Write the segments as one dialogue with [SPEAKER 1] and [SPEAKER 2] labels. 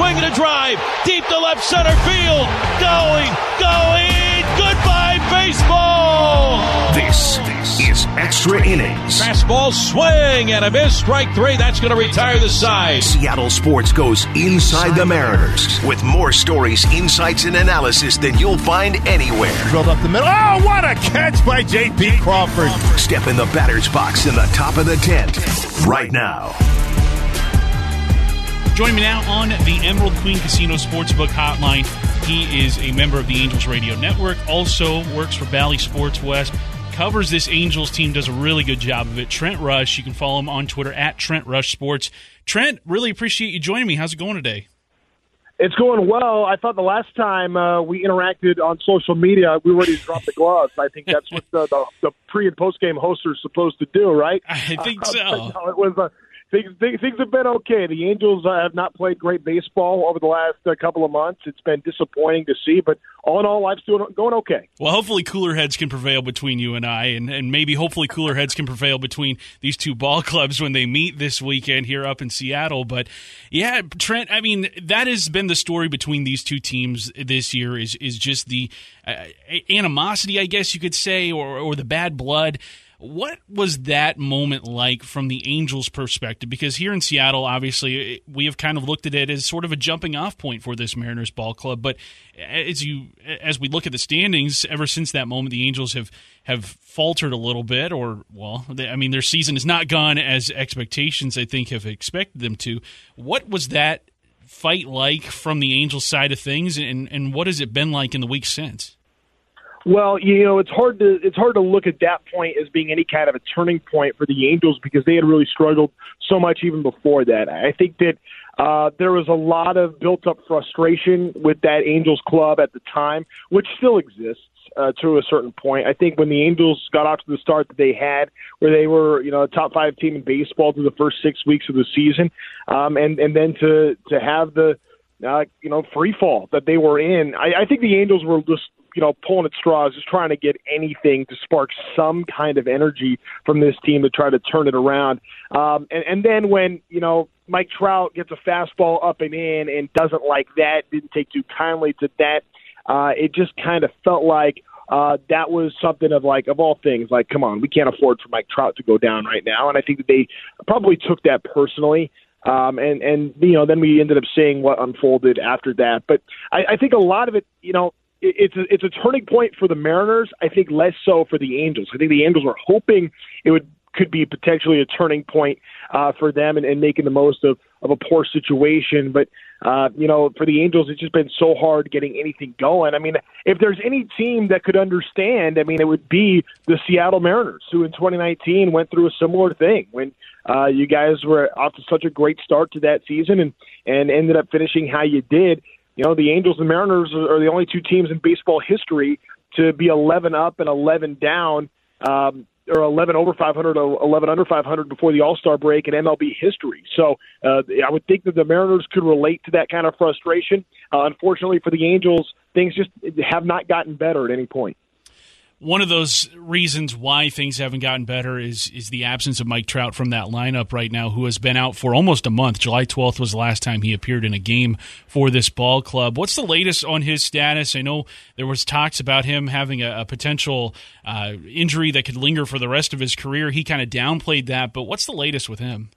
[SPEAKER 1] swing and a drive. Deep to left center field. Going, going. Goodbye, baseball.
[SPEAKER 2] This, this is Extra Innings.
[SPEAKER 1] Fastball swing and a miss. Strike three. That's going to retire the side.
[SPEAKER 2] Seattle Sports goes inside the Mariners with more stories, insights, and analysis than you'll find anywhere.
[SPEAKER 3] Drilled up the middle. Oh, what a catch by J.P. Crawford.
[SPEAKER 2] Step in the batter's box in the top of the tent right now.
[SPEAKER 4] Join me now on the Emerald Queen Casino Sportsbook Hotline. He is a member of the Angels Radio Network, also works for Bally Sports West, covers this Angels team, does a really good job of it. Trent Rush, you can follow him on Twitter at Trent Rush Sports. Trent, really appreciate you joining me. How's it going today?
[SPEAKER 5] It's going well. I thought the last time uh, we interacted on social media, we were ready to drop the gloves. I think that's what the, the, the pre and post game hosts are supposed to do, right?
[SPEAKER 4] I think so.
[SPEAKER 5] Uh, no, it was a things, things have been okay. The Angels uh, have not played great baseball over the last uh, couple of months. It's been disappointing to see, but all in all, life's doing going okay.
[SPEAKER 4] Well, hopefully, cooler heads can prevail between you and I, and, and maybe hopefully cooler heads can prevail between these two ball clubs when they meet this weekend here up in Seattle. But yeah, Trent, I mean that has been the story between these two teams this year is is just the uh, animosity, I guess you could say, or or the bad blood. What was that moment like from the Angels' perspective? Because here in Seattle, obviously, we have kind of looked at it as sort of a jumping off point for this Mariners ball club. But as you as we look at the standings, ever since that moment, the Angels have have faltered a little bit, or well, they, I mean, their season has not gone as expectations I think have expected them to. What was that fight like from the Angels' side of things, and and what has it been like in the weeks since?
[SPEAKER 5] Well, you know, it's hard to it's hard to look at that point as being any kind of a turning point for the Angels because they had really struggled so much even before that. I think that uh, there was a lot of built up frustration with that Angels club at the time, which still exists uh, to a certain point. I think when the Angels got off to the start that they had, where they were, you know, a top five team in baseball through the first six weeks of the season, um, and and then to to have the uh, you know, free fall that they were in. I, I think the Angels were just you know, pulling at straws, just trying to get anything to spark some kind of energy from this team to try to turn it around. Um, and, and then when, you know, Mike Trout gets a fastball up and in and doesn't like that, didn't take too kindly to that, uh, it just kind of felt like uh, that was something of like, of all things, like, come on, we can't afford for Mike Trout to go down right now. And I think that they probably took that personally. Um, and and you know then we ended up seeing what unfolded after that. But I, I think a lot of it, you know, it's a, it's a turning point for the Mariners. I think less so for the Angels. I think the Angels were hoping it would could be potentially a turning point uh, for them and, and making the most of, of a poor situation. But uh, you know, for the Angels, it's just been so hard getting anything going. I mean, if there's any team that could understand, I mean, it would be the Seattle Mariners, who in 2019 went through a similar thing when uh, you guys were off to such a great start to that season and and ended up finishing how you did you know, the Angels and Mariners are the only two teams in baseball history to be 11 up and 11 down, um, or 11 over 500, or 11 under 500 before the All Star break in MLB history. So uh, I would think that the Mariners could relate to that kind of frustration. Uh, unfortunately for the Angels, things just have not gotten better at any point
[SPEAKER 4] one of those reasons why things haven't gotten better is is the absence of Mike Trout from that lineup right now, who has been out for almost a month. July 12th was the last time he appeared in a game for this ball club. What's the latest on his status? I know there was talks about him having a, a potential uh, injury that could linger for the rest of his career. He kind of downplayed that, but what's the latest with him?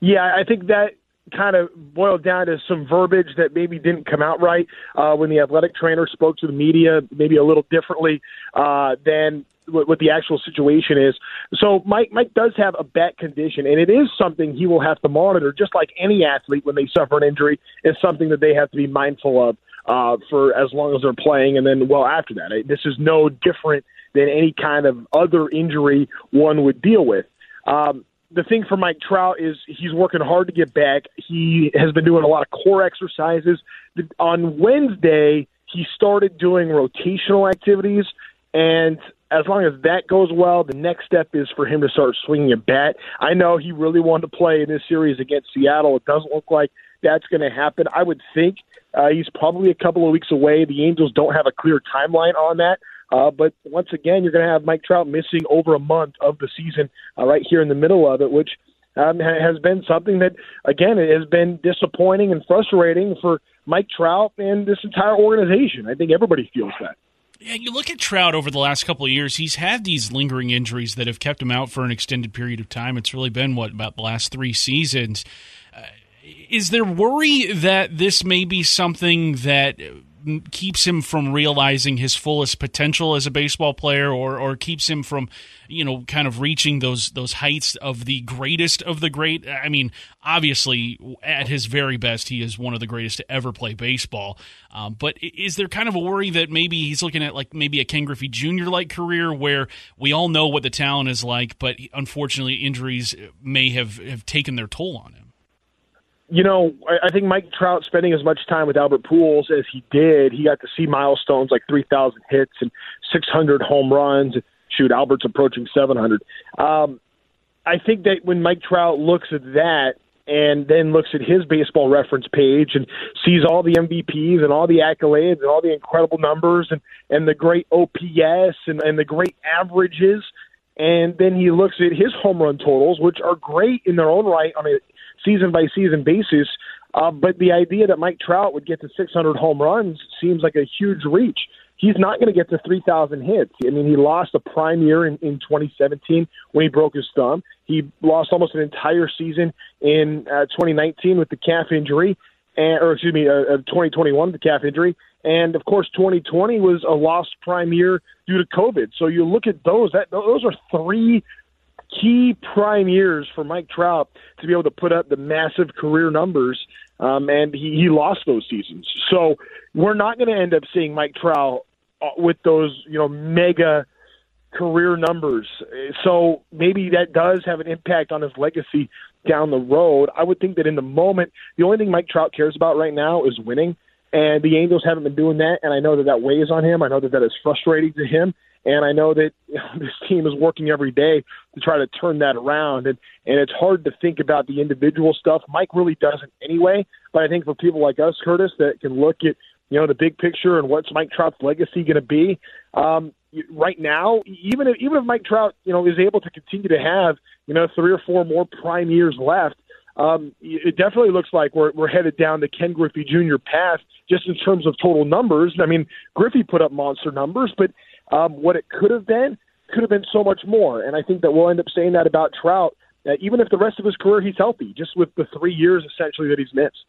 [SPEAKER 5] Yeah, I think that kind of boiled down to some verbiage that maybe didn't come out right uh, when the athletic trainer spoke to the media, maybe a little differently uh, than what, what the actual situation is. So Mike Mike does have a back condition, and it is something he will have to monitor, just like any athlete when they suffer an injury. Is something that they have to be mindful of uh, for as long as they're playing, and then well after that. This is no different than any kind of other injury one would deal with. Um, the thing for Mike Trout is he's working hard to get back. He has been doing a lot of core exercises. On Wednesday, he started doing rotational activities, and as long as that goes well, the next step is for him to start swinging a bat. I know he really wanted to play in this series against Seattle. It doesn't look like that's going to happen. I would think uh, he's probably a couple of weeks away. The Angels don't have a clear timeline on that. Uh, but once again, you're going to have Mike Trout missing over a month of the season uh, right here in the middle of it, which um, has been something that, again, it has been disappointing and frustrating for Mike Trout and this entire organization. I think everybody feels that.
[SPEAKER 4] Yeah, you look at Trout over the last couple of years, he's had these lingering injuries that have kept him out for an extended period of time. It's really been, what, about the last three seasons. Uh, is there worry that this may be something that keeps him from realizing his fullest potential as a baseball player or or keeps him from you know kind of reaching those those heights of the greatest of the great. I mean obviously at his very best he is one of the greatest to ever play baseball. Um, but is there kind of a worry that maybe he's looking at like maybe a ken griffey jr like career where we all know what the talent is like but unfortunately injuries may have have taken their toll on him
[SPEAKER 5] you know, I, I think Mike Trout spending as much time with Albert Pujols as he did, he got to see milestones like 3,000 hits and 600 home runs. Shoot, Albert's approaching 700. Um, I think that when Mike Trout looks at that and then looks at his baseball reference page and sees all the MVPs and all the accolades and all the incredible numbers and, and the great OPS and, and the great averages, and then he looks at his home run totals, which are great in their own right on a season by season basis. Uh, but the idea that Mike Trout would get to 600 home runs seems like a huge reach. He's not going to get to 3,000 hits. I mean, he lost a prime year in, in 2017 when he broke his thumb. He lost almost an entire season in uh, 2019 with the calf injury, and, or excuse me, uh, 2021 with the calf injury. And of course, 2020 was a lost prime year due to COVID. So you look at those; that those are three key prime years for Mike Trout to be able to put up the massive career numbers, um, and he, he lost those seasons. So we're not going to end up seeing Mike Trout uh, with those, you know, mega career numbers. So maybe that does have an impact on his legacy down the road. I would think that in the moment, the only thing Mike Trout cares about right now is winning. And the Angels haven't been doing that, and I know that that weighs on him. I know that that is frustrating to him. And I know that you know, this team is working every day to try to turn that around. And, and it's hard to think about the individual stuff. Mike really doesn't anyway. But I think for people like us, Curtis, that can look at, you know, the big picture and what's Mike Trout's legacy going to be, um, right now, even if, even if Mike Trout, you know, is able to continue to have, you know, three or four more prime years left, um, it definitely looks like we're, we're headed down the Ken Griffey Jr. path just in terms of total numbers. I mean, Griffey put up monster numbers, but um, what it could have been could have been so much more. And I think that we'll end up saying that about Trout, even if the rest of his career he's healthy, just with the three years essentially that he's missed.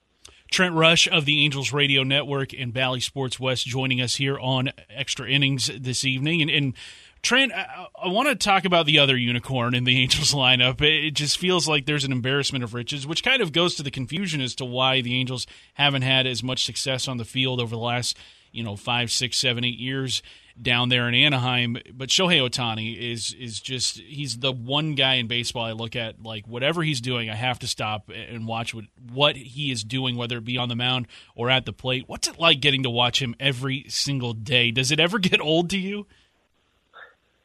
[SPEAKER 4] Trent Rush of the Angels Radio Network and Bally Sports West joining us here on Extra Innings this evening. And, and Trent, I, I, want to talk about the other unicorn in the Angels lineup. It just feels like there's an embarrassment of riches, which kind of goes to the confusion as to why the Angels haven't had as much success on the field over the last, you know, five, six, seven, eight years down there in Anaheim. But Shohei Ohtani is is just he's the one guy in baseball I look at like whatever he's doing, I have to stop and watch what what he is doing, whether it be on the mound or at the plate. What's it like getting to watch him every single day? Does it ever get old to you?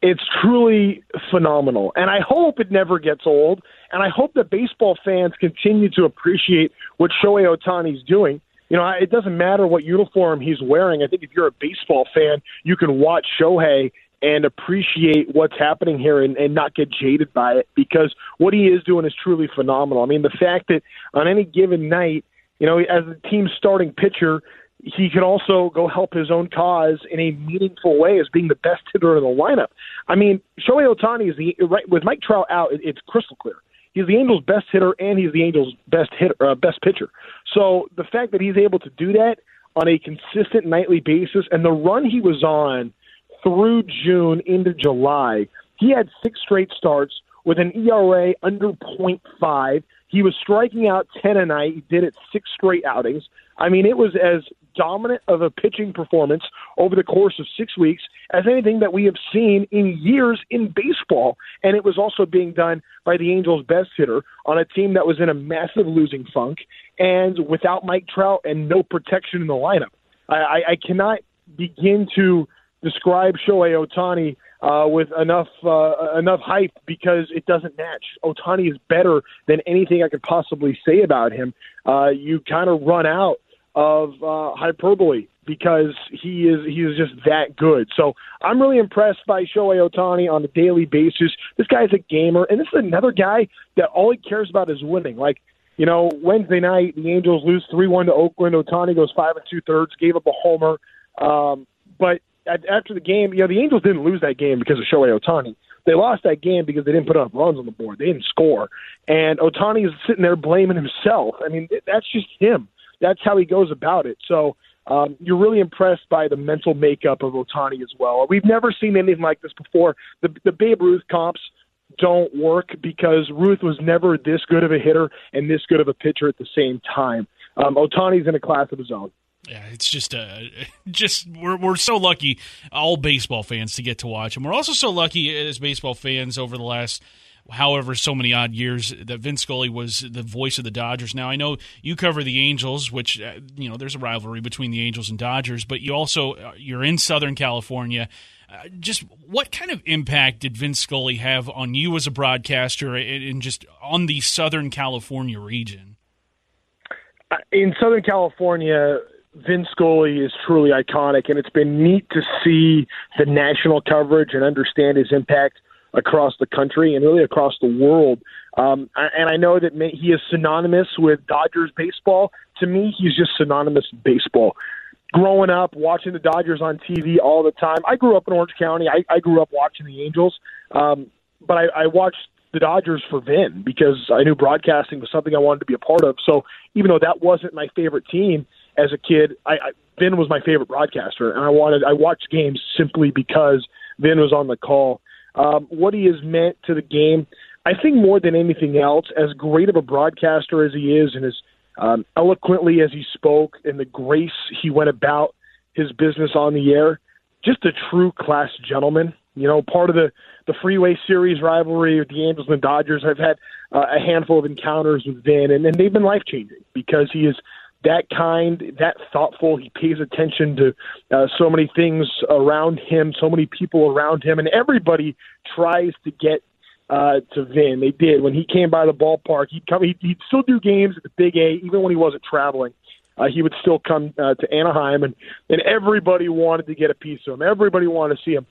[SPEAKER 5] It's truly phenomenal, and I hope it never gets old. And I hope that baseball fans continue to appreciate what Shohei Ohtani's doing you know, it doesn't matter what uniform he's wearing. I think if you're a baseball fan, you can watch Shohei and appreciate what's happening here and, and not get jaded by it because what he is doing is truly phenomenal. I mean, the fact that on any given night, you know, as the team's starting pitcher, he can also go help his own cause in a meaningful way as being the best hitter in the lineup. I mean, Shohei Ohtani is the right with Mike Trout out. It's crystal clear. He's the Angels' best hitter, and he's the Angels' best hitter, uh, best pitcher. So the fact that he's able to do that on a consistent nightly basis, and the run he was on through June into July, he had six straight starts with an ERA under .5. He was striking out 10 a night. He did it six straight outings. I mean, it was as dominant of a pitching performance over the course of six weeks as anything that we have seen in years in baseball. And it was also being done by the Angels' best hitter on a team that was in a massive losing funk and without Mike Trout and no protection in the lineup. I, I, I cannot begin to describe Shohei Ohtani uh, with enough uh, enough hype because it doesn't match. Ohtani is better than anything I could possibly say about him. Uh, you kind of run out of uh, hyperbole because he is he is just that good. So I'm really impressed by Shohei Ohtani on a daily basis. This guy is a gamer, and this is another guy that all he cares about is winning. Like you know, Wednesday night the Angels lose three one to Oakland. Ohtani goes five and two thirds, gave up a homer, um, but after the game, you know, the Angels didn't lose that game because of Shohei Ohtani. They lost that game because they didn't put enough runs on the board. They didn't score, and Ohtani is sitting there blaming himself. I mean, that's just him. That's how he goes about it. So um, you're really impressed by the mental makeup of Ohtani as well. We've never seen anything like this before. The, the Babe Ruth comps don't work because Ruth was never this good of a hitter and this good of a pitcher at the same time. Um, Ohtani's in a class of his own.
[SPEAKER 4] Yeah, it's just uh, just we're we're so lucky, all baseball fans, to get to watch him. We're also so lucky as baseball fans over the last however so many odd years that Vin Scully was the voice of the Dodgers. Now I know you cover the Angels, which uh, you know there's a rivalry between the Angels and Dodgers, but you also uh, you're in Southern California. Uh, just what kind of impact did Vin Scully have on you as a broadcaster and just on the Southern California region?
[SPEAKER 5] In Southern California, Vin Scully is truly iconic, and it's been neat to see the national coverage and understand his impact across the country and really across the world. Um, and I know that he is synonymous with Dodgers baseball. To me, he's just synonymous with baseball. Growing up, watching the Dodgers on TV all the time. I grew up in Orange County. I, I grew up watching the Angels, um, but I, I watched the Dodgers for Vin because I knew broadcasting was something I wanted to be a part of. So even though that wasn't my favorite team as a kid, I, I Vin was my favorite broadcaster, and I wanted I watched games simply because Vin was on the call um, what he has meant to the game. I think more than anything else, as great of a broadcaster as he is, and as um, eloquently as he spoke, and the grace he went about his business on the air, just a true class gentleman. You know, part of the the Freeway Series rivalry with the Angels and the Dodgers. I've had uh, a handful of encounters with Vin, and, and they've been life changing because he is that kind, that thoughtful. He pays attention to uh, so many things around him, so many people around him, and everybody tries to get uh, to Vin. They did when he came by the ballpark. He'd come. He'd, he'd still do games at the Big A, even when he wasn't traveling. Uh, he would still come uh, to Anaheim, and and everybody wanted to get a piece of him. Everybody wanted to see him.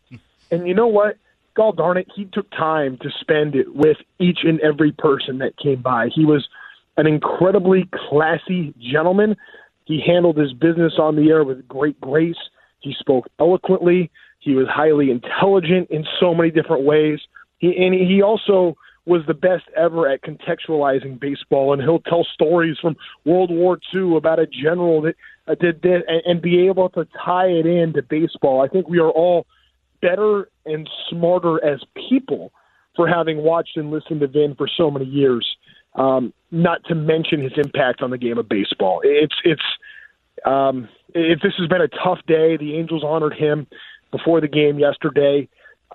[SPEAKER 5] And you know what? God darn it, he took time to spend it with each and every person that came by. He was an incredibly classy gentleman. He handled his business on the air with great grace. He spoke eloquently. He was highly intelligent in so many different ways. He, and he also was the best ever at contextualizing baseball. And he'll tell stories from World War II about a general that uh, did this and, and be able to tie it into baseball. I think we are all better and smarter as people for having watched and listened to Vin for so many years. Um, not to mention his impact on the game of baseball. It's it's um, if this has been a tough day, the Angels honored him before the game yesterday,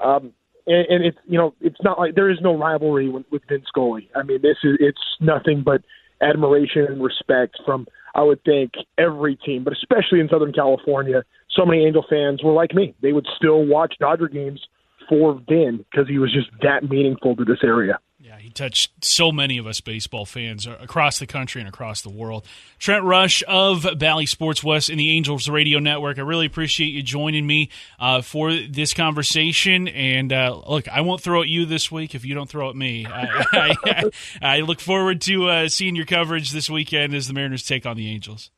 [SPEAKER 5] um, and, and it's you know it's not like there is no rivalry with, with Vin Scully. I mean, this is it's nothing but admiration and respect from I would think every team, but especially in Southern California. So many Angel fans were like me; they would still watch Dodger games for Vin because he was just that meaningful to this area.
[SPEAKER 4] Yeah, he touched so many of us baseball fans across the country and across the world. Trent Rush of Bally Sports West and the Angels Radio Network. I really appreciate you joining me uh, for this conversation. And uh, look, I won't throw at you this week if you don't throw at me. I, I, I look forward to uh, seeing your coverage this weekend as the Mariners take on the Angels.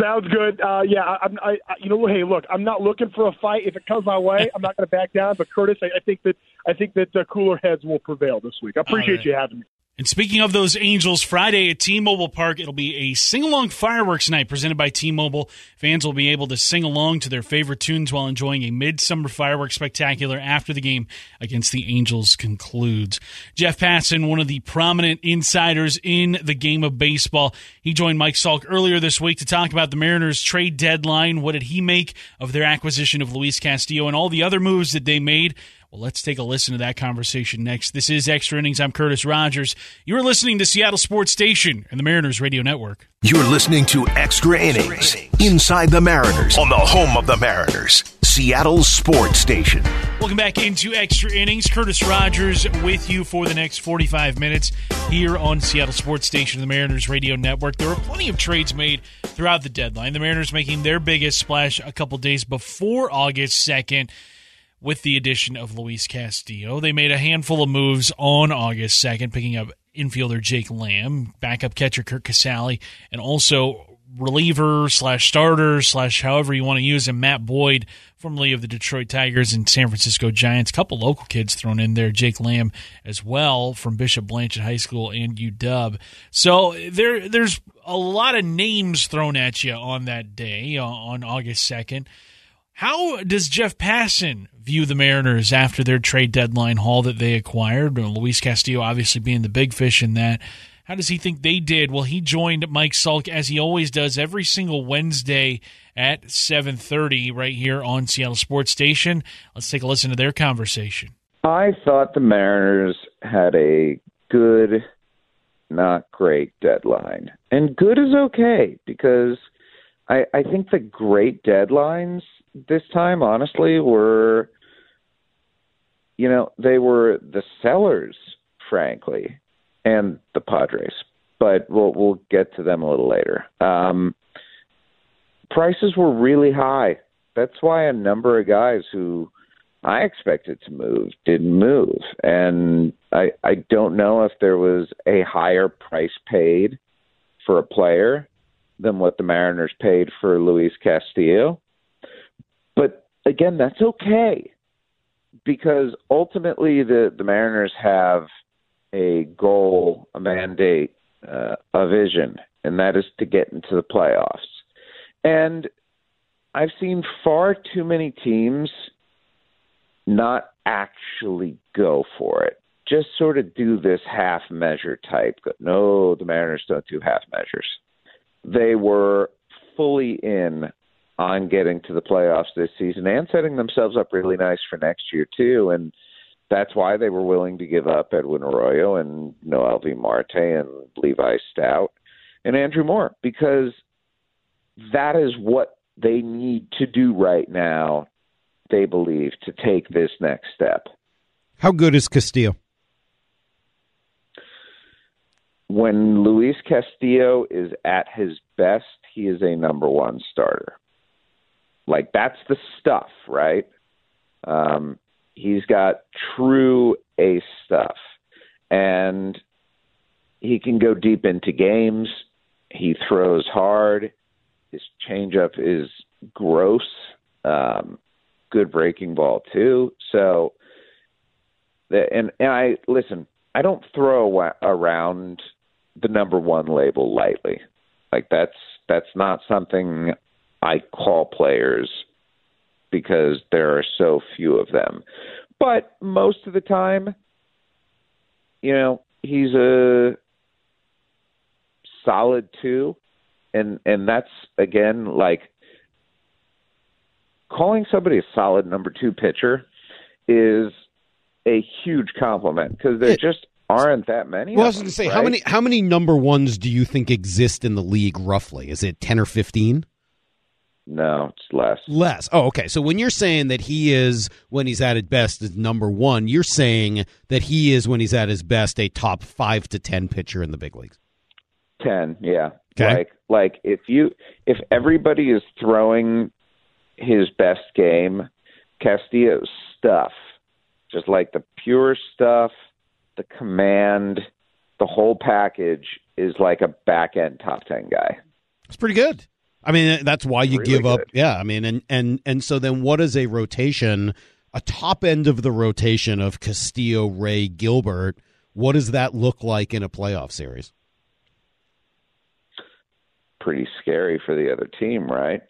[SPEAKER 5] Sounds good. Uh, yeah, I, I, I, you know, hey, look, I'm not looking for a fight. If it comes my way, I'm not going to back down. But Curtis, I, I think that I think that uh, cooler heads will prevail this week. I appreciate right. you having me.
[SPEAKER 4] And speaking of those Angels, Friday at T-Mobile Park, it'll be a sing-along fireworks night presented by T-Mobile. Fans will be able to sing along to their favorite tunes while enjoying a midsummer fireworks spectacular after the game against the Angels concludes. Jeff Passan, one of the prominent insiders in the game of baseball, he joined Mike Salk earlier this week to talk about the Mariners' trade deadline. What did he make of their acquisition of Luis Castillo and all the other moves that they made? Well, let's take a listen to that conversation next. This is Extra Innings. I'm Curtis Rogers. You're listening to Seattle Sports Station and the Mariners Radio Network.
[SPEAKER 2] You're listening to Extra Innings Inside the Mariners on the home of the Mariners. Seattle sports station.
[SPEAKER 4] Welcome back into Extra Innings. Curtis Rogers with you for the next 45 minutes here on Seattle Sports Station, and the Mariners Radio Network. There were plenty of trades made throughout the deadline. The Mariners making their biggest splash a couple days before August 2nd with the addition of Luis Castillo. They made a handful of moves on August 2nd, picking up infielder Jake Lamb, backup catcher Curt Casali, and also reliever slash starter slash however you want to use him, Matt Boyd, formerly of the Detroit Tigers and San Francisco Giants. A couple local kids thrown in there, Jake Lamb as well from Bishop Blanchet High School and UW. So there, there's a lot of names thrown at you on that day uh, on August second. How does Jeff Passan view the Mariners after their trade deadline haul that they acquired? Luis Castillo obviously being the big fish in that. How does he think they did? Well, he joined Mike Salk as he always does every single Wednesday at 7:30 right here on Seattle Sports Station. Let's take a listen to their conversation.
[SPEAKER 6] I thought the Mariners had a good not great deadline. And good is okay because I I think the great deadlines this time honestly were you know, they were the sellers frankly and the Padres, but we'll we'll get to them a little later. Um, prices were really high. That's why a number of guys who I expected to move didn't move, and I I don't know if there was a higher price paid for a player than what the Mariners paid for Luis Castillo. Again, that's okay because ultimately the the Mariners have a goal, a mandate, uh, a vision, and that is to get into the playoffs. And I've seen far too many teams not actually go for it. Just sort of do this half measure type. No, the Mariners don't do half measures. They were fully in on getting to the playoffs this season and setting themselves up really nice for next year too. And that's why they were willing to give up Edwin Arroyo and Noelvi Marte and Levi Stoudt and Andrew Moore because that is what they need to do right now, they believe, to take this next step.
[SPEAKER 7] How good is Castillo?
[SPEAKER 6] When Luis Castillo is at his best, he is a number one starter. Like that's the stuff, right? Um, He's got true ace stuff, and he can go deep into games. He throws hard. His changeup is gross. Um, good breaking ball too. So, and and I listen. I don't throw around the number one label lightly. Like that's that's not something I call players because there are so few of them. But most of the time, you know, he's a solid two, and and that's again like calling somebody a solid number two pitcher is a huge compliment because there just aren't that many.
[SPEAKER 7] Well, I was going
[SPEAKER 6] to
[SPEAKER 7] say
[SPEAKER 6] right?
[SPEAKER 7] how many how many number ones do you think exist in the league roughly? Is it ten or fifteen?
[SPEAKER 6] No, it's less.
[SPEAKER 7] Less. Oh, okay. So when you're saying that he is when he's at his best is number one, you're saying that he is when he's at his best a top five to ten pitcher in the big leagues.
[SPEAKER 6] Ten, yeah.
[SPEAKER 7] Okay.
[SPEAKER 6] Like like if you if everybody is throwing his best game, Castillo's stuff, just like the pure stuff, the command, the whole package is like a back end top ten guy.
[SPEAKER 7] It's pretty good. I mean, that's why you
[SPEAKER 6] really
[SPEAKER 7] give up. Yeah, I mean, and and and so then, what is a rotation? A top end of the rotation of Castillo, Ray, Gilbert. What does that look like in a playoff series?
[SPEAKER 6] Pretty scary for the other team, right?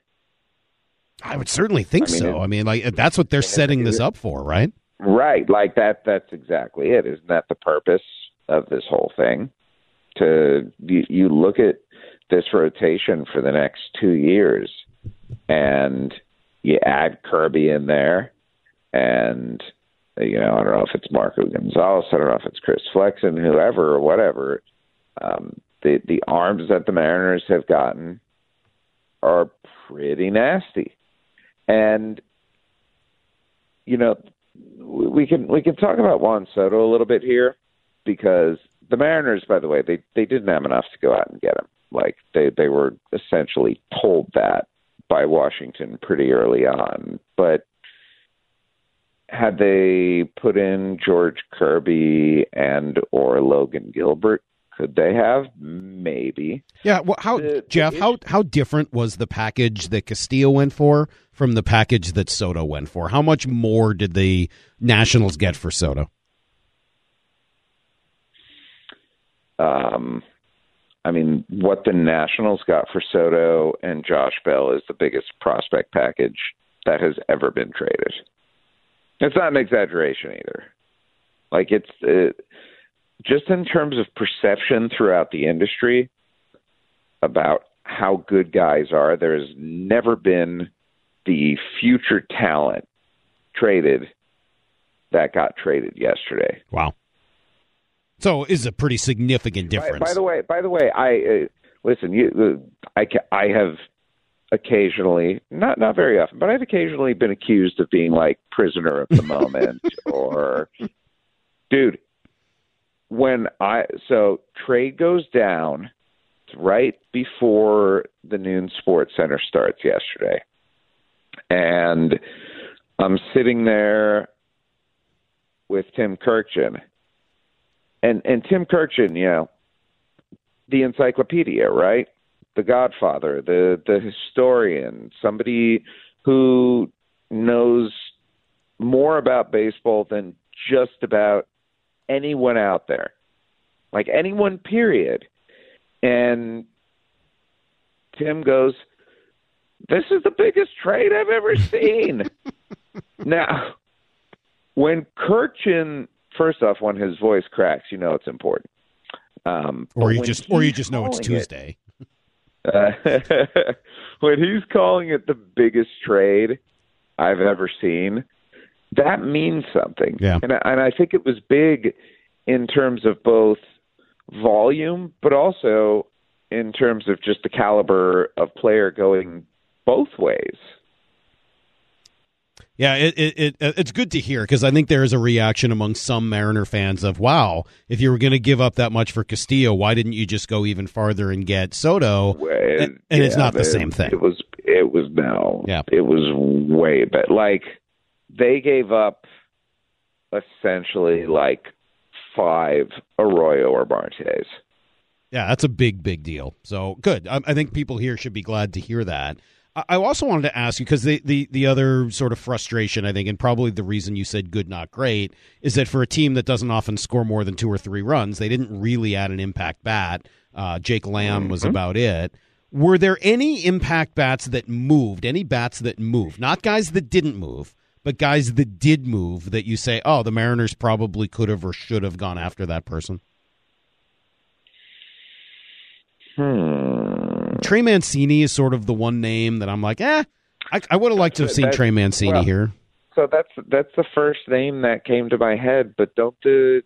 [SPEAKER 7] I would certainly think
[SPEAKER 6] I mean,
[SPEAKER 7] so.
[SPEAKER 6] it-
[SPEAKER 7] I mean, like that's what they're setting this up for, right?
[SPEAKER 6] Right, like that. That's exactly it. Isn't that the purpose of this whole thing? To you, you look at this rotation for the next two years, and you add Kirby in there, and you know I don't know if it's Marco Gonzalez, I don't know if it's Chris Flexen, whoever or whatever. Um, the the arms that the Mariners have gotten are pretty nasty, and you know, we can we can talk about Juan Soto a little bit here because the Mariners, by the way, they they didn't have enough to go out and get him. Like they they were essentially told that by Washington pretty early on, but had they put in George Kirby and or Logan Gilbert, could they have? Maybe.
[SPEAKER 7] Yeah. Well, how the, Jeff? The how how different was the package that Castillo went for from the package that Soto went for? How much more did the Nationals get for Soto?
[SPEAKER 6] Um, I mean, what the Nationals got for Soto and Josh Bell is the biggest prospect package that has ever been traded. It's not an exaggeration either. Like it's it, just in terms of perception throughout the industry about how good guys are. There's never been the future talent traded that got traded yesterday.
[SPEAKER 7] Wow. So is a pretty significant difference.
[SPEAKER 6] By, by, the way, by the way, I uh, listen. You, uh, I I have occasionally, not not very often, but I've occasionally been accused of being like prisoner of the moment or dude. When I so trade goes down right before the noon sports center starts yesterday. And I'm sitting there with Tim Kurkjian. And and Tim Kurkjian, you know, the encyclopedia, right? the godfather, the the historian, somebody who knows more about baseball than just about anyone out there. Like anyone period. And Tim goes, This is the biggest trade I've ever seen. now when Kurkjian first off, when his voice cracks, you know it's important.
[SPEAKER 7] Um, or you just or you just know it's Tuesday. It,
[SPEAKER 6] uh, when he's calling it the biggest trade I've ever seen, that means something.
[SPEAKER 7] Yeah.
[SPEAKER 6] And, and I think it was big in terms of both volume, but also in terms of just the caliber of player going both ways.
[SPEAKER 7] Yeah, it, it, it uh, it's good to hear because I think there is a reaction among some Mariner fans of wow, if you were going to give up that much for Castillo, why didn't you just go even farther and get Soto?
[SPEAKER 6] Well,
[SPEAKER 7] and, and yeah, it's not the it, same thing.
[SPEAKER 6] It was it was no.
[SPEAKER 7] Yeah.
[SPEAKER 6] It was way better. Like they gave up essentially like five Arroyo or Martes.
[SPEAKER 7] Yeah, that's a big, big deal. So good. I, I think people here should be glad to hear that. I also wanted to ask you because the, the the other sort of frustration I think, and probably the reason you said good, not great, is that for a team that doesn't often score more than two or three runs, they didn't really add an impact bat. Uh, Jake Lamb was mm-hmm. about it. Were there any impact bats that moved? Any bats that moved? Not guys that didn't move, but guys that did move. That you say, oh, the Mariners probably could have or should have gone after that person.
[SPEAKER 6] Hmm.
[SPEAKER 7] Trey Mancini is sort of the one name that I'm like, eh, I, I would have liked to have seen Trey Mancini well, here.
[SPEAKER 6] So that's that's the first name that came to my head. But don't the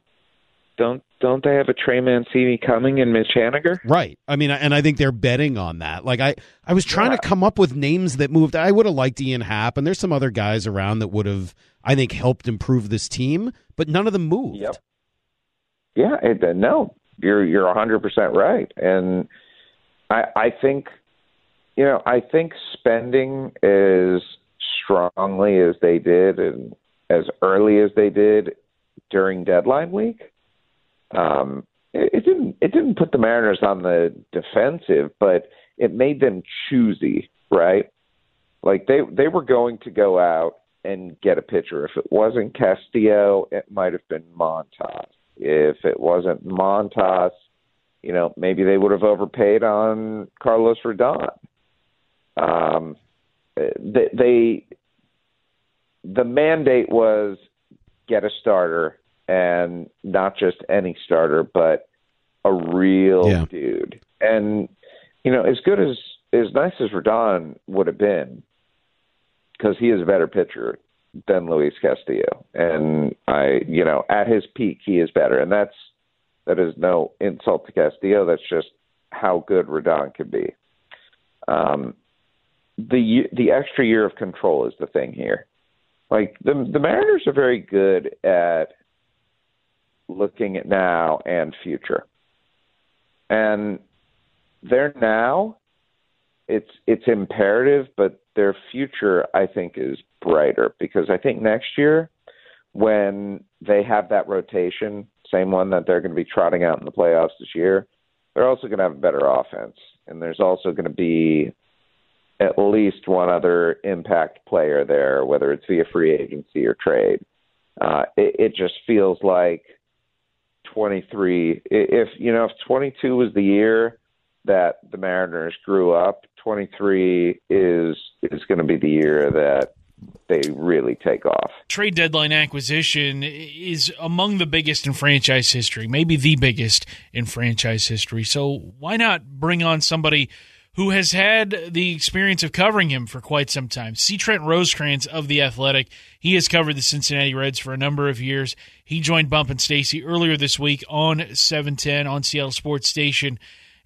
[SPEAKER 6] don't don't they have a Trey Mancini coming in Mitch Haniger?
[SPEAKER 7] Right. I mean, and I think they're betting on that. Like I, I was trying yeah. to come up with names that moved. I would have liked Ian Happ, and there's some other guys around that would have, I think, helped improve this team, but none of them moved.
[SPEAKER 6] Yep. Yeah. It, no, you're you're 100 percent right, and I, I think, you know, I think spending as strongly as they did and as early as they did during deadline week, um, it, it didn't it didn't put the Mariners on the defensive, but it made them choosy, right? Like they they were going to go out and get a pitcher. If it wasn't Castillo, it might have been Montas. If it wasn't Montas, you know, maybe they would have overpaid on Carlos Rodon. Um, they, they the mandate was get a starter and not just any starter, but a real yeah. dude. And you know, as good as as nice as Rodon would have been, because he is a better pitcher than Luis Castillo, and I, you know, at his peak, he is better, and that's that is no insult to Castillo. That's just how good Rodon can be. Um, the the extra year of control is the thing here, like the the Mariners are very good at looking at now and future. And their now it's it's imperative, but their future I think is brighter because I think next year when they have that rotation, same one that they're going to be trotting out in the playoffs this year, they're also going to have a better offense, and there's also going to be at least one other impact player there, whether it's via free agency or trade. Uh, it, it just feels like 23. If you know, if 22 was the year that the Mariners grew up, 23 is is going to be the year that they really take off.
[SPEAKER 4] Trade deadline acquisition is among the biggest in franchise history, maybe the biggest in franchise history. So why not bring on somebody who has had the experience of covering him for quite some time? C. Trent Rosecrans of the Athletic. He has covered the Cincinnati Reds for a number of years. He joined Bump and Stacy earlier this week on 710 on Seattle Sports Station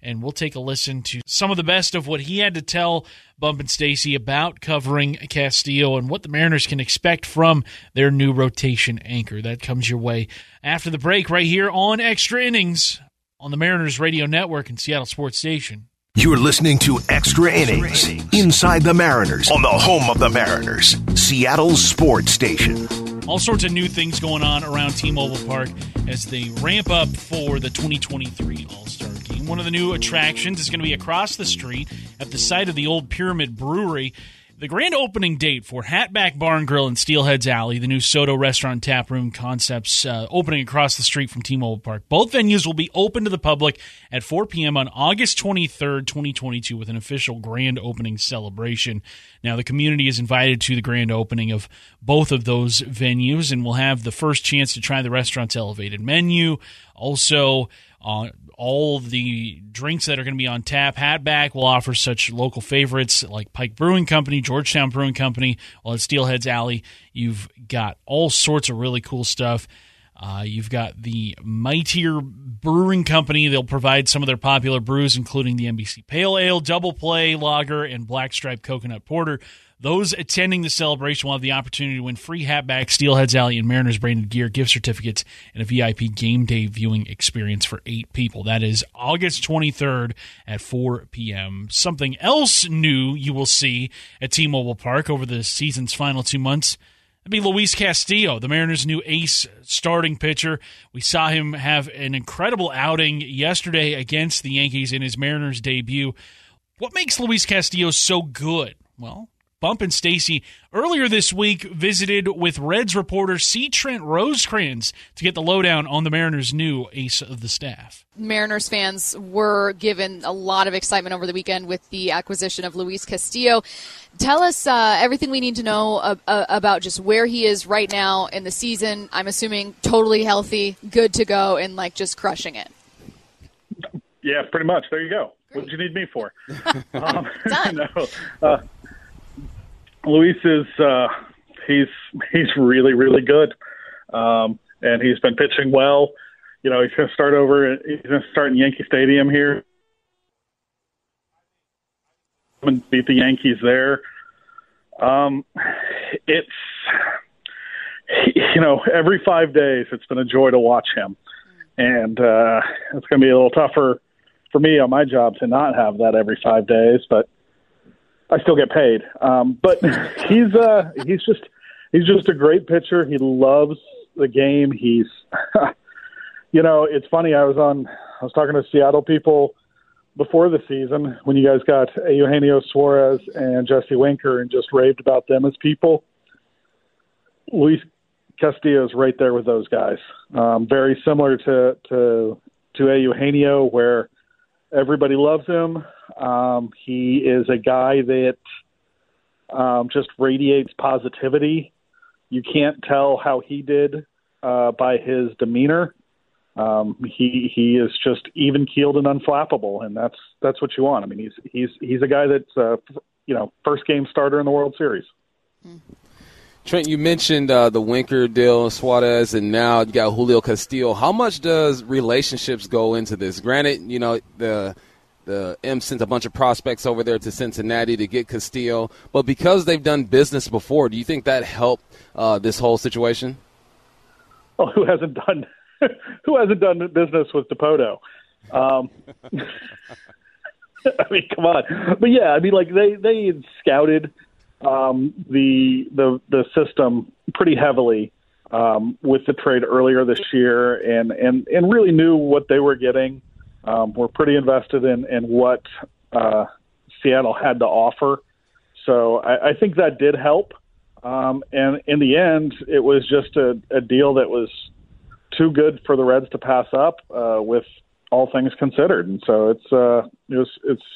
[SPEAKER 4] and we'll take a listen to some of the best of what he had to tell Bump and Stacy about covering Castillo and what the Mariners can expect from their new rotation anchor. That comes your way after the break right here on Extra Innings on the Mariners Radio Network and Seattle Sports Station.
[SPEAKER 2] You're listening to Extra Innings Inside the Mariners on the home of the Mariners, Seattle Sports Station.
[SPEAKER 4] All sorts of new things going on around T-Mobile Park as they ramp up for the 2023 All-Star Game. One of the new attractions is going to be across the street at the site of the old Pyramid Brewery. The grand opening date for Hatback Barn Grill and Steelheads Alley, the new SoDo restaurant tap room concepts uh, opening across the street from T-Mobile Park. Both venues will be open to the public at 4 p.m. on August 23rd, 2022, with an official grand opening celebration. Now, the community is invited to the grand opening of both of those venues and will have the first chance to try the restaurant's elevated menu. Also, all the drinks that are going to be on tap. Hatback will offer such local favorites like Pike Brewing Company, Georgetown Brewing Company, while at Steelheads Alley, you've got all sorts of really cool stuff. Uh, you've got the Mightier Brewing Company. They'll provide some of their popular brews, including the NBC Pale Ale, Double Play Lager, and Black Stripe Coconut Porter. Those attending the celebration will have the opportunity to win free hatback, Steelheads Alley, and Mariners branded gear, gift certificates, and a VIP game day viewing experience for eight people. That is August 23rd at 4 p.m. Something else new you will see at T Mobile Park over the season's final two months. That'd be Luis Castillo, the Mariners' new ace starting pitcher. We saw him have an incredible outing yesterday against the Yankees in his Mariners debut. What makes Luis Castillo so good? Well, Bump and Stacy earlier this week visited with Reds reporter C. Trent Rosecrans to get the lowdown on the Mariners' new ace of the staff.
[SPEAKER 8] Mariners fans were given a lot of excitement over the weekend with the acquisition of Luis Castillo. Tell us uh, everything we need to know uh, uh, about just where he is right now in the season. I'm assuming totally healthy, good to go, and like just crushing it.
[SPEAKER 9] Yeah, pretty much. There you go. What did you need me for? um,
[SPEAKER 8] Done.
[SPEAKER 9] no, uh, Luis is uh, he's he's really really good, um, and he's been pitching well. You know, he's going to start over. He's going to start in Yankee Stadium here and beat the Yankees there. Um, it's you know every five days it's been a joy to watch him, and uh, it's going to be a little tougher for me on my job to not have that every five days, but I still get paid. Um, but he's uh, he's just he's just a great pitcher. He loves the game. He's you know it's funny. I was on I was talking to Seattle people before the season when you guys got Eugenio Suarez and Jesse Winker and just raved about them as people. Luis Castillo is right there with those guys. Um, very similar to to to Eugenio, where everybody loves him. Um, he is a guy that um, just radiates positivity. You can't tell how he did uh, by his demeanor. Um, he he is just even keeled and unflappable, and that's that's what you want. I mean, he's he's he's a guy that's uh, you know first game starter in the World Series.
[SPEAKER 10] Trent, you mentioned uh, the Winker deal, Suarez, and now you got Julio Castillo. How much does relationships go into this? Granted, you know the the M sent a bunch of prospects over there to Cincinnati to get Castillo. But because they've done business before, do you think that helped uh, this whole situation?
[SPEAKER 9] Well, who hasn't done who hasn't done business with Dipoto? Um, I mean, come on. But yeah, I mean, like they they scouted um, the the the system pretty heavily um, with the trade earlier this year, and and and really knew what they were getting. Um, we're pretty invested in in what uh, Seattle had to offer, so I, I think that did help. Um, and in the end, it was just a, a deal that was too good for the Reds to pass up uh, with all things considered. And so it's uh, it was it's it.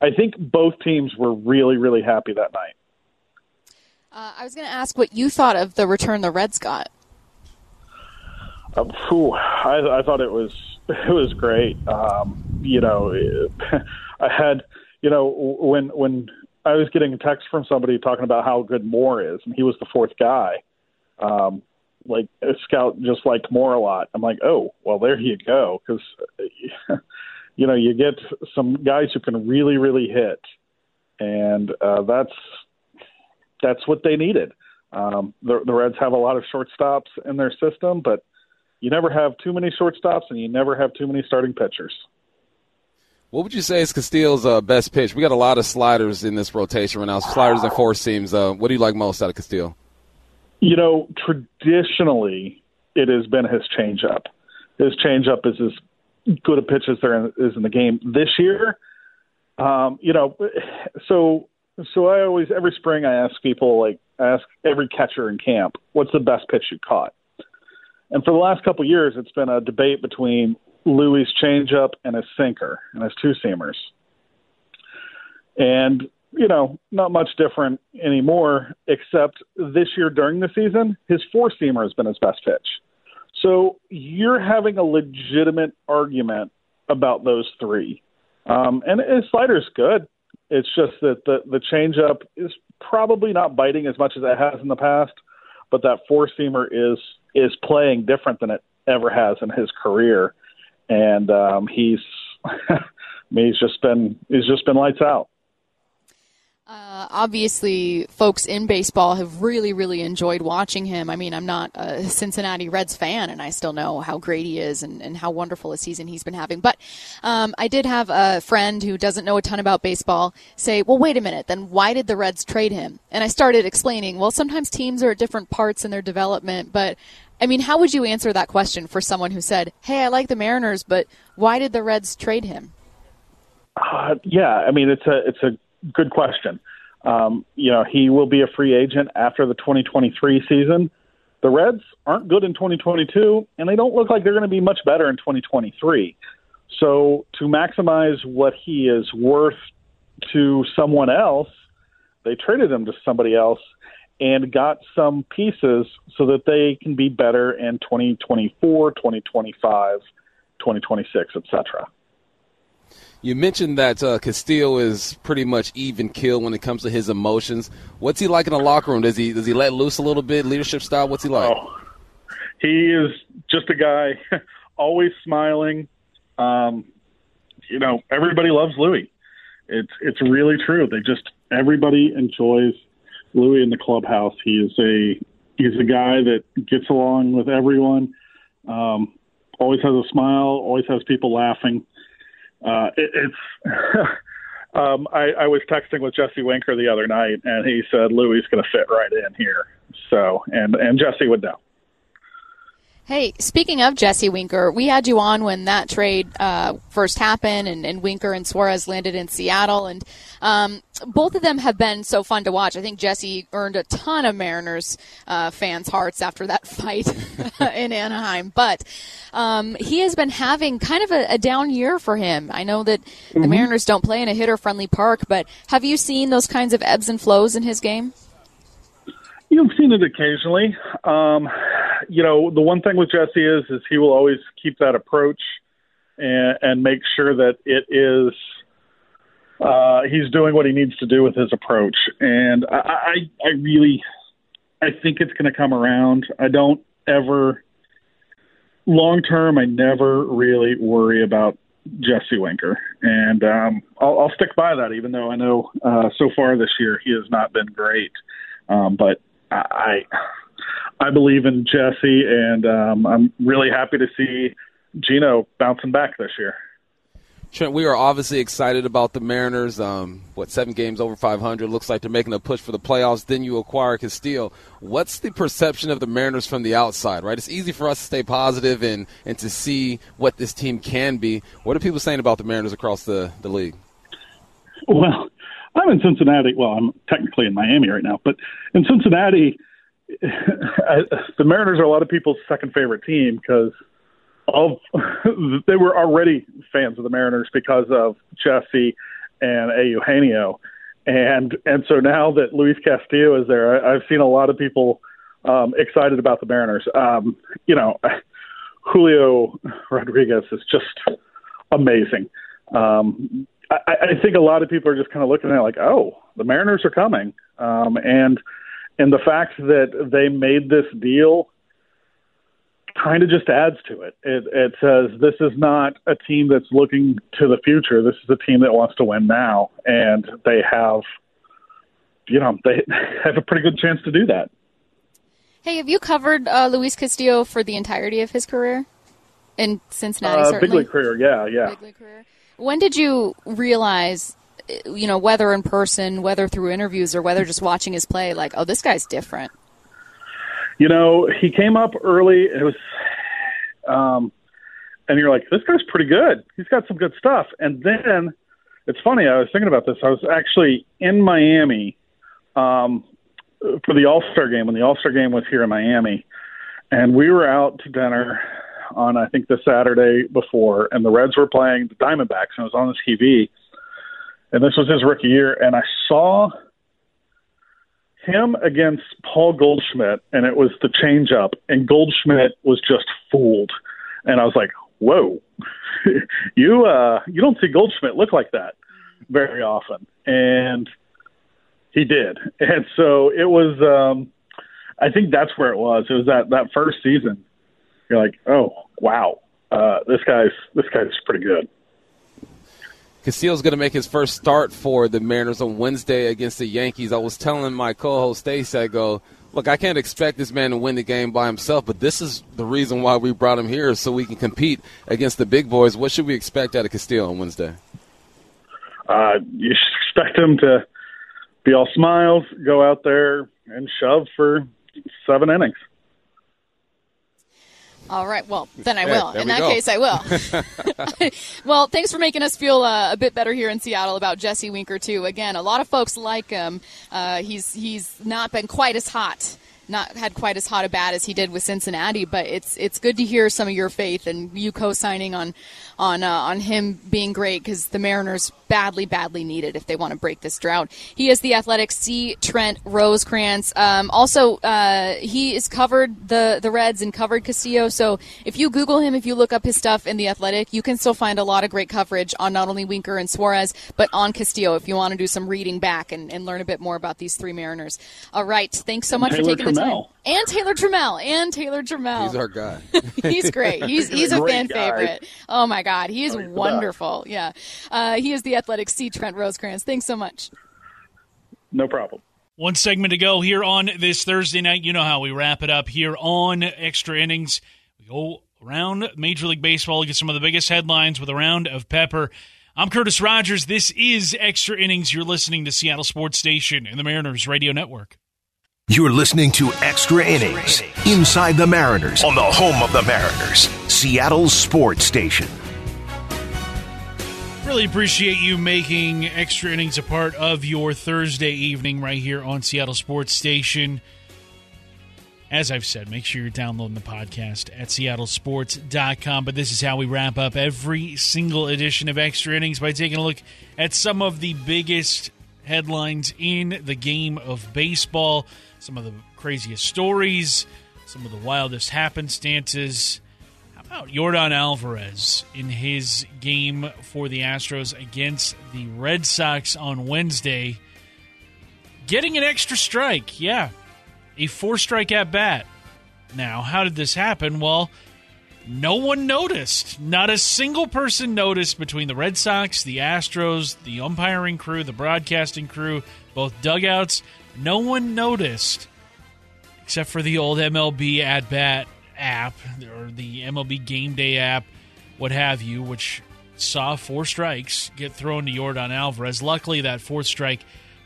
[SPEAKER 9] I think both teams were really really happy that night.
[SPEAKER 8] Uh, I was going to ask what you thought of the return the Reds got.
[SPEAKER 9] Uh, phew, I, I thought it was it was great. Um, you know, I had you know when when I was getting a text from somebody talking about how good Moore is, and he was the fourth guy. Um, like a scout just like Moore a lot. I'm like, oh, well, there you go, because you know you get some guys who can really, really hit, and uh, that's that's what they needed. Um, the, the Reds have a lot of shortstops in their system, but you never have too many shortstops, and you never have too many starting pitchers.
[SPEAKER 10] What would you say is Castillo's uh, best pitch? We got a lot of sliders in this rotation right now. Sliders and four seams. Uh, what do you like most out of Castillo?
[SPEAKER 9] You know, traditionally, it has been his changeup. His changeup is as good a pitch as there is in the game. This year, um, you know, so so I always every spring I ask people like I ask every catcher in camp, what's the best pitch you caught? And for the last couple of years, it's been a debate between Luis' changeup and his sinker and his two seamers. And you know, not much different anymore, except this year during the season, his four seamer has been his best pitch. So you're having a legitimate argument about those three. Um, and his slider's good. It's just that the the changeup is probably not biting as much as it has in the past, but that four seamer is is playing different than it ever has in his career, and um, he's I mean, he's just been he's just been lights out.
[SPEAKER 8] Uh, obviously, folks in baseball have really, really enjoyed watching him. I mean, I'm not a Cincinnati Reds fan, and I still know how great he is and, and how wonderful a season he's been having. But um, I did have a friend who doesn't know a ton about baseball say, well, wait a minute, then why did the Reds trade him? And I started explaining, well, sometimes teams are at different parts in their development, but I mean, how would you answer that question for someone who said, hey, I like the Mariners, but why did the Reds trade him?
[SPEAKER 9] Uh, yeah, I mean, it's a it's a good question. Um, you know, he will be a free agent after the 2023 season. The Reds aren't good in 2022, and they don't look like they're going to be much better in 2023. So, to maximize what he is worth to someone else, they traded him to somebody else and got some pieces so that they can be better in 2024, 2025, 2026, etc.
[SPEAKER 10] You mentioned that uh, Castillo is pretty much even kill when it comes to his emotions. What's he like in the locker room? Does he does he let loose a little bit, leadership style? What's he like?
[SPEAKER 9] Oh, he is just a guy, always smiling. Um, you know, everybody loves Luis. It's it's really true. They just everybody enjoys Luis in the clubhouse. He is a he's a guy that gets along with everyone. Um, always has a smile. Always has people laughing uh, it, it's. um, I, I was texting with Jesse Winker the other night, and he said Luis is going to fit right in here. So, and and Jesse would know.
[SPEAKER 8] Hey, speaking of Jesse Winker, we had you on when that trade uh, first happened, and, and, Winker and Suarez landed in Seattle, and um, both of them have been so fun to watch. I think Jesse earned a ton of Mariners uh, fans' hearts after that fight in Anaheim, but um, he has been having kind of a, a, down year for him. I know that mm-hmm. the Mariners don't play in a hitter-friendly park, but have you seen those kinds of ebbs and flows in his game?
[SPEAKER 9] You've seen it occasionally. Um, you know, the one thing with Jesse is is he will always keep that approach and, and make sure that it is uh, he's doing what he needs to do with his approach. And I, I, I really, I think it's going to come around. I don't ever, long term, I never really worry about Jesse Winker, and um, I'll, I'll stick by that. Even though I know uh, so far this year he has not been great, um, but I I believe in Jesse, and um, I'm really happy to see Geno bouncing back this year.
[SPEAKER 10] Trent, we are obviously excited about the Mariners. Um, what seven games over 500 looks like they're making a push for the playoffs. Then you acquire Castillo. What's the perception of the Mariners from the outside? Right, it's easy for us to stay positive and and to see what this team can be. What are people saying about the Mariners across the the league?
[SPEAKER 9] Well, I'm in Cincinnati. Well, I'm technically in Miami right now, but in Cincinnati, the Mariners are a lot of people's second favorite team because of they were already fans of the Mariners because of Jesse and A. Eugenio, and and so now that Luis Castillo is there, I, I've seen a lot of people um, excited about the Mariners. Um, you know, Julio Rodriguez is just amazing. Um, I, I think a lot of people are just kind of looking at it like, oh, the Mariners are coming, um, and and the fact that they made this deal kind of just adds to it. it. It says this is not a team that's looking to the future. This is a team that wants to win now, and they have, you know, they have a pretty good chance to do that.
[SPEAKER 8] Hey, have you covered uh, Luis Castillo for the entirety of his career in Cincinnati?
[SPEAKER 9] Uh,
[SPEAKER 8] certainly?
[SPEAKER 9] big league career, yeah, yeah.
[SPEAKER 8] Big league career. When did you realize, you know, whether in person, whether through interviews, or whether just watching his play, like, oh, this guy's different?
[SPEAKER 9] You know, he came up early. It was, um, and you're like, this guy's pretty good. He's got some good stuff. And then it's funny. I was thinking about this. I was actually in Miami um, for the All Star game when the All Star game was here in Miami, and we were out to dinner on I think the Saturday before, and the Reds were playing the Diamondbacks, and it was on the TV. And this was his rookie year, and I saw him against Paul Goldschmidt, and it was the changeup, and Goldschmidt was just fooled, and I was like, "Whoa, you uh, you don't see Goldschmidt look like that very often," and he did, and so it was. um I think that's where it was. It was that that first season. You're like, "Oh, wow, uh, this guy's this guy's pretty good."
[SPEAKER 10] Castillo's going to make his first start for the Mariners on Wednesday against the Yankees. I was telling my co-host Stacey, I go, look, I can't expect this man to win the game by himself, but this is the reason why we brought him here so we can compete against the big boys. What should we expect out of Castillo on Wednesday?
[SPEAKER 9] Uh, you should expect him to be all smiles, go out there and shove for seven innings.
[SPEAKER 8] All right. Well, then I
[SPEAKER 10] There-
[SPEAKER 8] will.
[SPEAKER 10] there
[SPEAKER 8] in that
[SPEAKER 10] go.
[SPEAKER 8] case, I will. well, thanks for making us feel uh, a bit better here in Seattle about Jesse Winker too. Again, a lot of folks like him. Uh, he's he's not been quite as hot, not had quite as hot a bat as he did with Cincinnati. But it's it's good to hear some of your faith and you co-signing on on uh, on him being great because the Mariners badly badly need it if they want to break this drought. He is the Athletic C. Trent Rosecrans. Um, also, uh, he is covered the the Reds and covered Castillo. So if you Google him, if you look up his stuff in the Athletic, you can still find a lot of great coverage on not only Winker and Suarez, but on Castillo. If you want to do some reading back and, and learn a bit more about these three Mariners. All right, thanks so much
[SPEAKER 9] Taylor
[SPEAKER 8] for taking the time.
[SPEAKER 9] Trammell.
[SPEAKER 8] And Taylor Trammell. And Taylor Trammell.
[SPEAKER 10] He's our guy.
[SPEAKER 8] he's great. He's he's a
[SPEAKER 9] Great
[SPEAKER 8] fan
[SPEAKER 9] guy.
[SPEAKER 8] favorite. Oh my God, he is
[SPEAKER 9] Oh, he's
[SPEAKER 8] wonderful. Yeah, uh, he is the athletic C. Trent Rosecrans. Thanks so much.
[SPEAKER 9] No problem.
[SPEAKER 4] One segment to go here on this Thursday night. You know how we wrap it up here on Extra Innings. We go around Major League Baseball, get some of the biggest headlines with a round of pepper. I'm Curtis Rogers. This is Extra Innings. You're listening to Seattle Sports Station and the Mariners Radio Network.
[SPEAKER 2] You're listening to Extra Innings Inside the Mariners on the home of the Mariners, Seattle Sports Station.
[SPEAKER 4] Really appreciate you making Extra Innings a part of your Thursday evening right here on Seattle Sports Station. As I've said, make sure you're downloading the podcast at seattlesports.com. But this is how we wrap up every single edition of Extra Innings by taking a look at some of the biggest headlines in the game of baseball, some of the craziest stories, some of the wildest happenstances. How about Yordan Alvarez in his game for the Astros against the Red Sox on Wednesday? Getting an extra strike, yeah. A four strike at bat. Now, how did this happen? Well, no one noticed. Not a single person noticed between the Red Sox, the Astros, the umpiring crew, the broadcasting crew, both dugouts. No one noticed except for the old MLB at bat app or the MLB game day app, what have you, which saw four strikes get thrown to Yordan Alvarez. Luckily, that fourth strike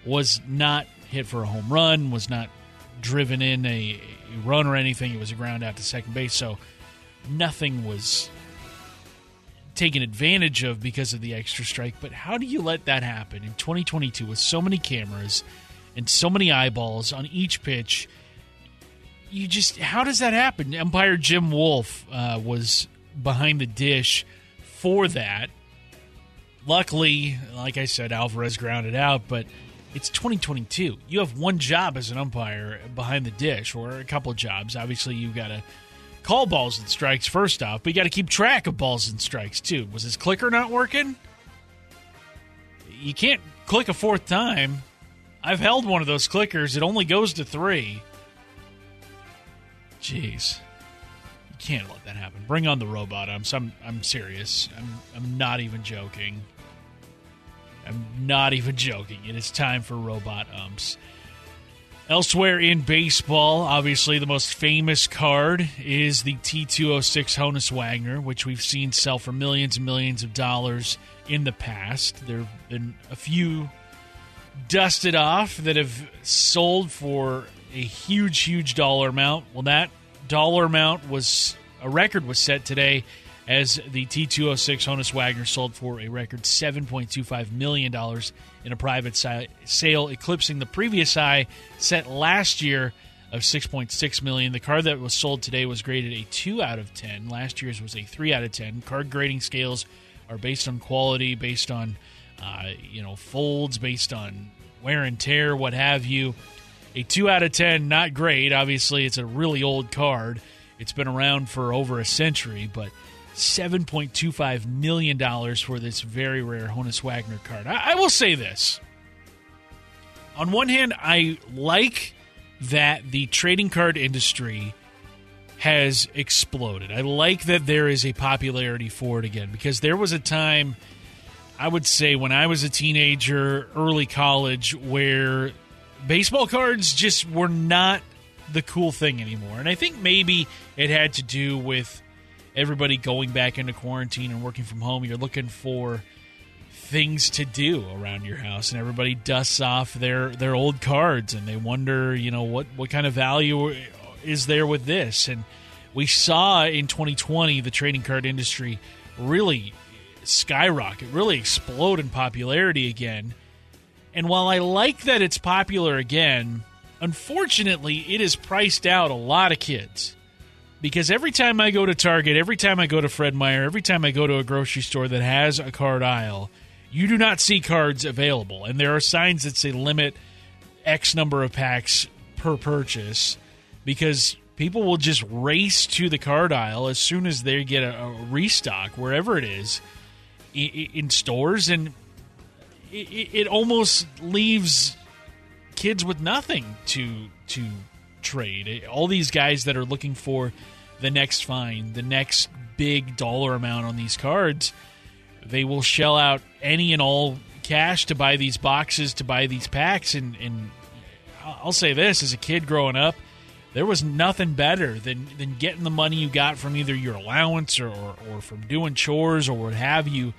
[SPEAKER 4] was not hit for a home run, was not driven in a, a run or anything. It was a ground out to second base. So nothing was taken advantage of because of the extra strike. But how do you let that happen in 2022 with so many cameras and so many eyeballs on each pitch? You just how does that happen? Umpire Jim Wolf uh, was behind the dish for that. Luckily, like I said, Alvarez grounded out, but it's 2022. You have one job as an umpire behind the dish, or a couple jobs. Obviously, you've got to call balls and strikes first off, but you got to keep track of balls and strikes too. Was his clicker not working? You can't click a fourth time. I've held one of those clickers. It only goes to three. Jeez. You can't let that happen. Bring on the robot umps. I'm I'm serious. I'm I'm not even joking. I'm not even joking. It is time for robot umps. Elsewhere in baseball, obviously the most famous card is the T206 Honus Wagner, which we've seen sell for millions and millions of dollars in the past. There have been a few dusted off that have sold for a huge, huge dollar amount. Well, that dollar amount was a record was set today as the T206 Honus Wagner sold for a record $7.25 million in a private sale, eclipsing the previous high set last year of 6.6 million. The car that was sold today was graded a 2 out of 10. Last year's was a 3 out of 10. Card grading scales are based on quality, based on uh, you know folds, based on wear and tear, what have you. A 2 out of 10, not great. Obviously, it's a really old card. It's been around for over a century, but $7.25 million for this very rare Honus Wagner card. I, I, will say this. On one hand, I like that the trading card industry has exploded. I like that there is a popularity for it again because there was a time, I would say, when I was a teenager, early college, where baseball cards just were not the cool thing anymore. And I think maybe it had to do with everybody going back into quarantine and working from home, you're looking for things to do around your house and everybody dusts off their their old cards and they wonder you know what what kind of value is there with this? And we saw in 2020 the trading card industry really skyrocket really explode in popularity again. And while i like that it's popular again unfortunately it has priced out a lot of kids because every time I go to Target, every time I go to Fred Meyer, every time I go to a grocery store that has a card aisle, you do not see cards available. And there are signs that say limit X number of packs per purchase because people will just race to the card aisle as soon as they get a, a restock, wherever it is, in, stores. And it, it almost leaves kids with nothing to to trade. All these guys that are looking for the next find, the next big dollar amount on these cards, they will shell out any and all cash to buy these boxes, to buy these packs. And, and I'll say this as a kid growing up, there was nothing better than, than getting the money you got from either your allowance or, or, or from doing chores or what have you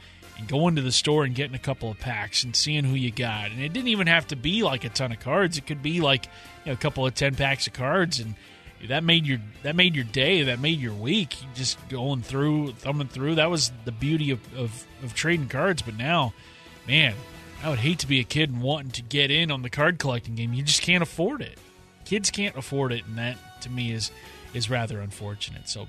[SPEAKER 4] going to the store and getting a couple of packs and seeing who you got. And it didn't even have to be like a ton of cards. It could be like you know, a couple of ten packs of cards, and that made your that made your day. That made your week. Just going through, thumbing through. That was the beauty of, of, of trading cards. But now, man, I would hate to be a kid and wanting to get in on the card collecting game. You just can't afford it. Kids can't afford it, and that to me is is rather unfortunate. So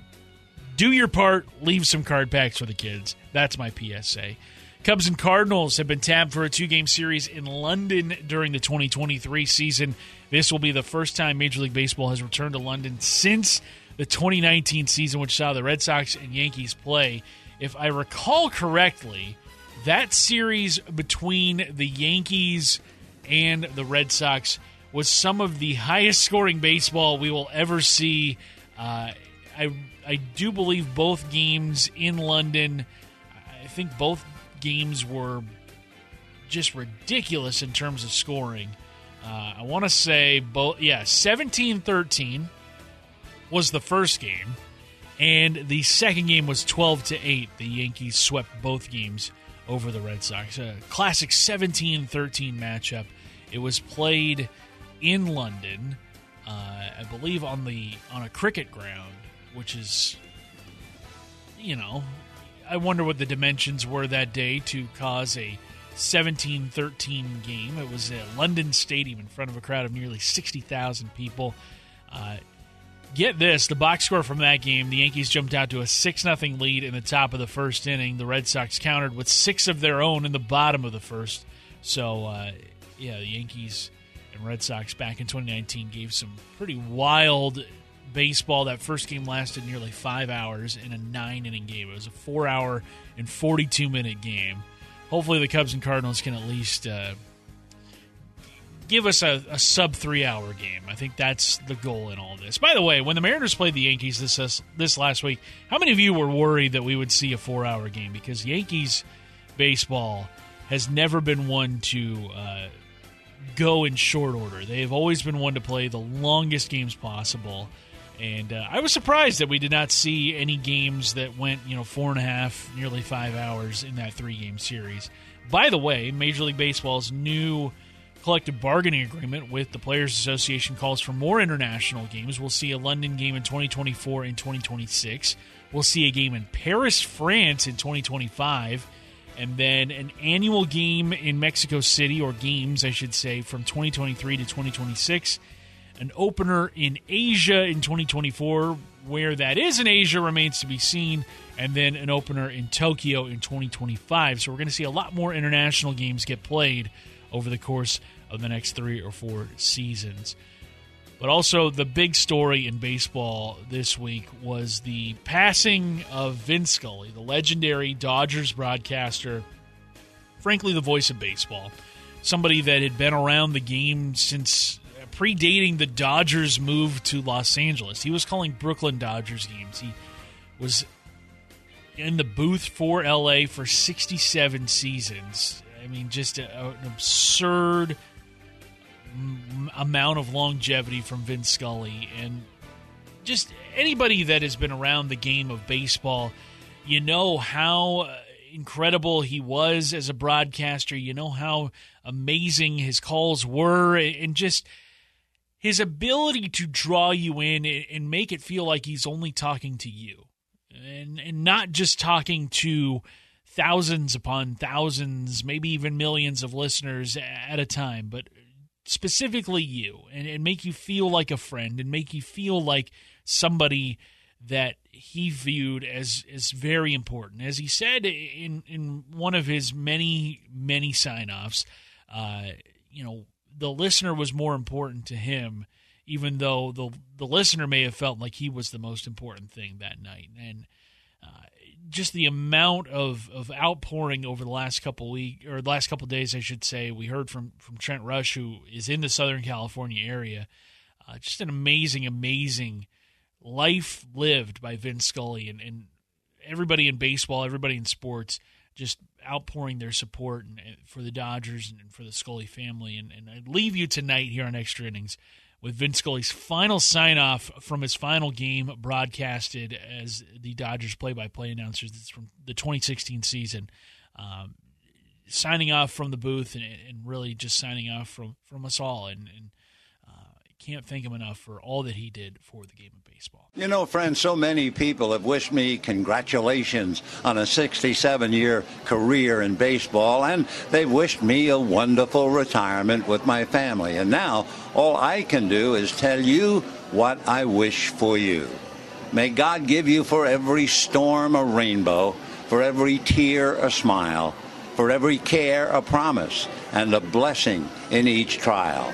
[SPEAKER 4] do your part. Leave some card packs for the kids. That's my PSA. Cubs and Cardinals have been tabbed for a two game series in London during the 2023 season. This will be the first time Major League Baseball has returned to London since the 2019 season, which saw the Red Sox and Yankees play. If I recall correctly, that series between the Yankees and the Red Sox was some of the highest scoring baseball we will ever see. Uh, I I do believe both games in London. I think both games were just ridiculous in terms of scoring. Uh, I want to say both. Yeah, 17-13 was the first game, and the second game was twelve to eight. The Yankees swept both games over the Red Sox. A classic 17-13 matchup. It was played in London, uh, I believe on the on a cricket ground, which is, you know, I wonder what the dimensions were that day to cause a 17-13 game. It was at London Stadium in front of a crowd of nearly 60,000 people. Uh, get this, the box score from that game, the Yankees jumped out to a 6 0 lead in the top of the first inning. The Red Sox countered with six of their own in the bottom of the first. So, uh, yeah, the Yankees and Red Sox back in 2019 gave some pretty wild baseball. That first game lasted nearly five hours in a nine inning game. It was a four hour and 42 minute game. Hopefully, the Cubs and Cardinals can at least uh, give us a, a sub three hour game. I think that's the goal in all this. By the way, when the Mariners played the Yankees this uh, this last week, how many of you were worried that we would see a four hour game? Because Yankees baseball has never been one to uh, go in short order. They have always been one to play the longest games possible. And uh, I was surprised that we did not see any games that went, you know, four and a half, nearly five hours in that three game series. By the way, Major League Baseball's new collective bargaining agreement with the Players Association calls for more international games. We'll see a London game in 2024 and 2026. We'll see a game in Paris, France in 2025 and then an annual game in Mexico City, or games, I should say, from 2023 to 2026. An opener in Asia in 2024. Where that is in Asia remains to be seen. And then an opener in Tokyo in 2025. So we're going to see a lot more international games get played over the course of the next three or four seasons. But also, the big story in baseball this week was the passing of Vin Scully, the legendary Dodgers broadcaster, frankly, the voice of baseball. Somebody that had been around the game since predating the Dodgers' move to Los Angeles. He was calling Brooklyn Dodgers games. He was in the booth for LA for 67 seasons. I mean, just a, an absurd amount of longevity from Vin Scully and just anybody that has been around the game of baseball, you know how uh, incredible he was as a broadcaster. You know how amazing his calls were, and just his ability to draw you in and make it feel like he's only talking to you, and and not just talking to thousands upon thousands, maybe even millions of listeners at a time, but specifically you and, and make you feel like a friend and make you feel like somebody that he viewed as as very important. As he said in in one of his many many sign offs, uh, you know, the listener was more important to him, even though the the listener may have felt like he was the most important thing that night. And uh, just the amount of, of outpouring over the last couple week or last couple days, I should say. We heard from from Trent Rush, who is in the Southern California area. Uh, just an amazing, amazing life lived by Vin Scully and, and everybody in baseball, everybody in sports, just outpouring their support and, and for the Dodgers and for the Scully family. And, and I leave you tonight here on Extra Innings with Vin Scully's final sign off from his final game broadcasted as the Dodgers play by play announcers. It's from the 2016 season. Um, signing off from the booth and, and, really just signing off from, from us all. And, and can't thank him enough for all that he did for the game of baseball.
[SPEAKER 11] You know, friends, so many people have wished me congratulations on a 67 year career in baseball, and they've wished me a wonderful retirement with my family. And now, all I can do is tell you what I wish for you. May God give you for every storm a rainbow, for every tear a smile, for every care a promise, and a blessing in each trial.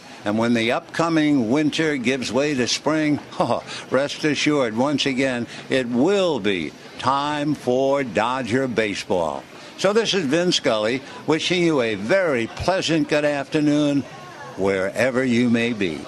[SPEAKER 11] And when the upcoming winter gives way to spring, oh, rest assured, once again, it will be time for Dodger baseball. So this is Vin Scully wishing you a very pleasant good afternoon wherever you may be.